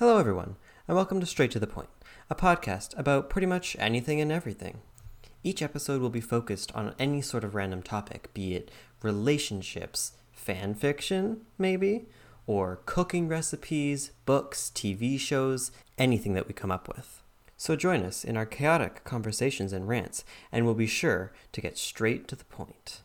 Hello, everyone, and welcome to Straight to the Point, a podcast about pretty much anything and everything. Each episode will be focused on any sort of random topic, be it relationships, fan fiction, maybe, or cooking recipes, books, TV shows, anything that we come up with. So join us in our chaotic conversations and rants, and we'll be sure to get straight to the point.